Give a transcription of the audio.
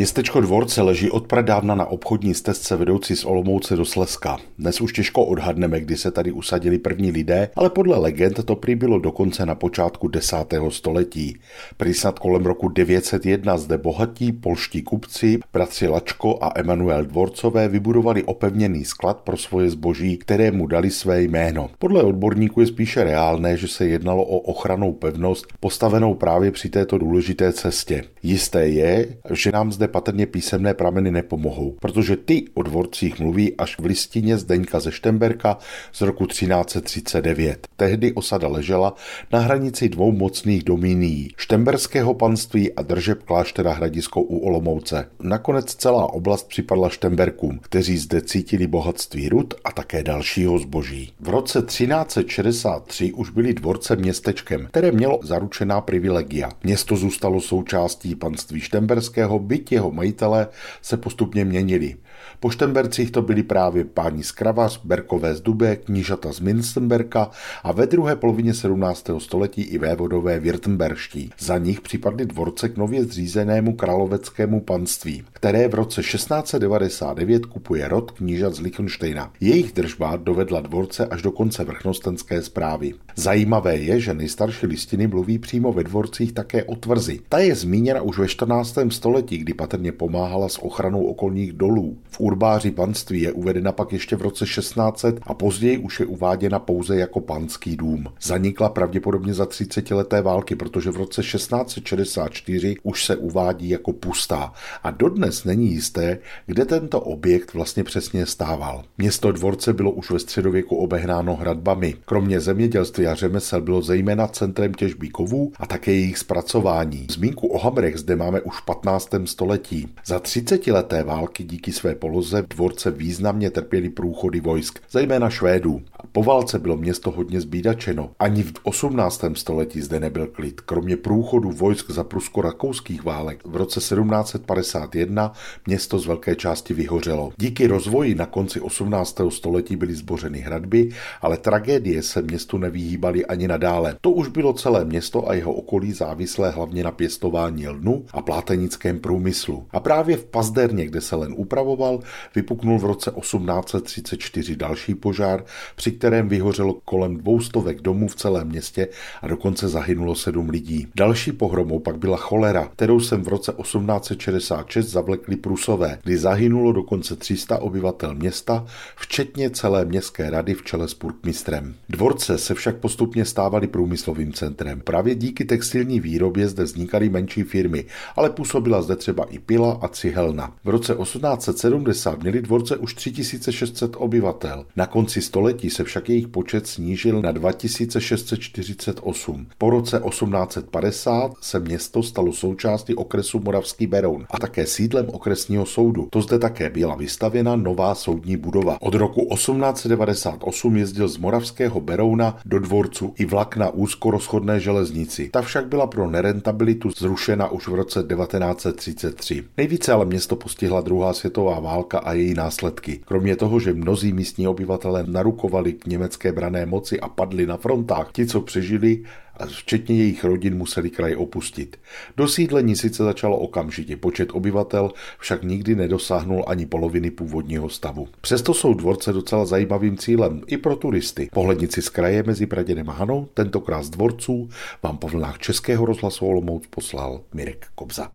Městečko Dvorce leží od pradávna na obchodní stezce vedoucí z Olomouce do Slezska. Dnes už těžko odhadneme, kdy se tady usadili první lidé, ale podle legend to prý bylo dokonce na počátku desátého století. Prý snad kolem roku 901 zde bohatí polští kupci, bratři Lačko a Emanuel Dvorcové vybudovali opevněný sklad pro svoje zboží, kterému dali své jméno. Podle odborníků je spíše reálné, že se jednalo o ochranou pevnost postavenou právě při této důležité cestě. Jisté je, že nám zde patrně písemné prameny nepomohou, protože ty o dvorcích mluví až v listině Zdeňka ze Štemberka z roku 1339. Tehdy osada ležela na hranici dvou mocných domínií, štemberského panství a držeb kláštera Hradisko u Olomouce. Nakonec celá oblast připadla Štemberkům, kteří zde cítili bohatství rud a také dalšího zboží. V roce 1363 už byly dvorce městečkem, které mělo zaručená privilegia. Město zůstalo součástí panství Štemberského, byť jeho majitele se postupně měnili. Po Štembercích to byli právě páni z Kravař, Berkové z Dube, knížata z Minstenberka a ve druhé polovině 17. století i vévodové Wirtemberští. Za nich připadly dvorce k nově zřízenému královeckému panství, které v roce 1699 kupuje rod knížat z Liechtensteina. Jejich držba dovedla dvorce až do konce vrchnostenské zprávy. Zajímavé je, že nejstarší listiny mluví přímo ve dvorcích také o tvrzi. Ta je zmíněna už ve 14. století, kdy patrně pomáhala s ochranou okolních dolů. V urbáři panství je uvedena pak ještě v roce 1600 a později už je uváděna pouze jako panský dům. Zanikla pravděpodobně za 30 leté války, protože v roce 1664 už se uvádí jako pustá a dodnes není jisté, kde tento objekt vlastně přesně stával. Město dvorce bylo už ve středověku obehnáno hradbami. Kromě zemědělství a řemesel bylo zejména centrem těžby kovů a také jejich zpracování. Zmínku o hamrech zde máme už v 15. století. Za 30 leté války díky své poloze dvorce významně trpěly průchody vojsk, zejména Švédů. Po válce bylo město hodně zbídačeno. Ani v 18. století zde nebyl klid. Kromě průchodu vojsk za prusko-rakouských válek v roce 1751 město z velké části vyhořelo. Díky rozvoji na konci 18. století byly zbořeny hradby, ale tragédie se městu nevyhýbaly ani nadále. To už bylo celé město a jeho okolí závislé hlavně na pěstování lnu a plátenickém průmyslu. A právě v Pazderně, kde se len upravoval, vypuknul v roce 1834 další požár, při kterém vyhořelo kolem dvoustovek domů v celém městě a dokonce zahynulo sedm lidí. Další pohromou pak byla cholera, kterou jsem v roce 1866 zavlekli Prusové, kdy zahynulo dokonce 300 obyvatel města, včetně celé městské rady v čele s purkmistrem. Dvorce se však postupně stávaly průmyslovým centrem. Právě díky textilní výrobě zde vznikaly menší firmy, ale působila zde třeba i pila a cihelna. V roce 1870 měli dvorce už 3600 obyvatel. Na konci století se však jejich počet snížil na 2648. Po roce 1850 se město stalo součástí okresu Moravský Beroun a také sídlem okresního soudu. To zde také byla vystavěna nová soudní budova. Od roku 1898 jezdil z Moravského Berouna do dvorcu i vlak na úzkorozchodné železnici. Ta však byla pro nerentabilitu zrušena už v roce 1933. Nejvíce ale město postihla druhá světová válka a její následky. Kromě toho, že mnozí místní obyvatelé narukovali k německé brané moci a padli na frontách, ti, co přežili, a včetně jejich rodin museli kraj opustit. Dosídlení sice začalo okamžitě, počet obyvatel však nikdy nedosáhnul ani poloviny původního stavu. Přesto jsou dvorce docela zajímavým cílem i pro turisty. Pohlednici z kraje mezi Praděnem a Hanou, tentokrát z dvorců, vám po vlnách Českého rozhlasu Olomouc poslal Mirek Kobza.